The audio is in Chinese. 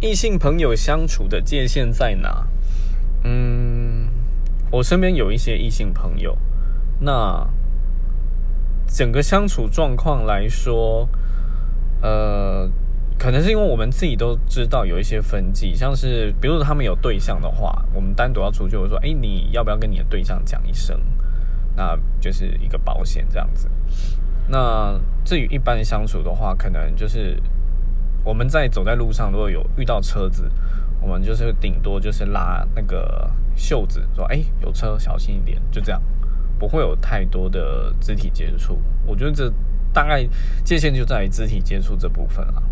异性朋友相处的界限在哪？嗯，我身边有一些异性朋友，那整个相处状况来说，呃，可能是因为我们自己都知道有一些分际，像是比如说他们有对象的话，我们单独要出去，我说，哎，你要不要跟你的对象讲一声？那就是一个保险这样子。那至于一般相处的话，可能就是。我们在走在路上，如果有遇到车子，我们就是顶多就是拉那个袖子，说：“哎，有车，小心一点。”就这样，不会有太多的肢体接触。我觉得这大概界限就在于肢体接触这部分了。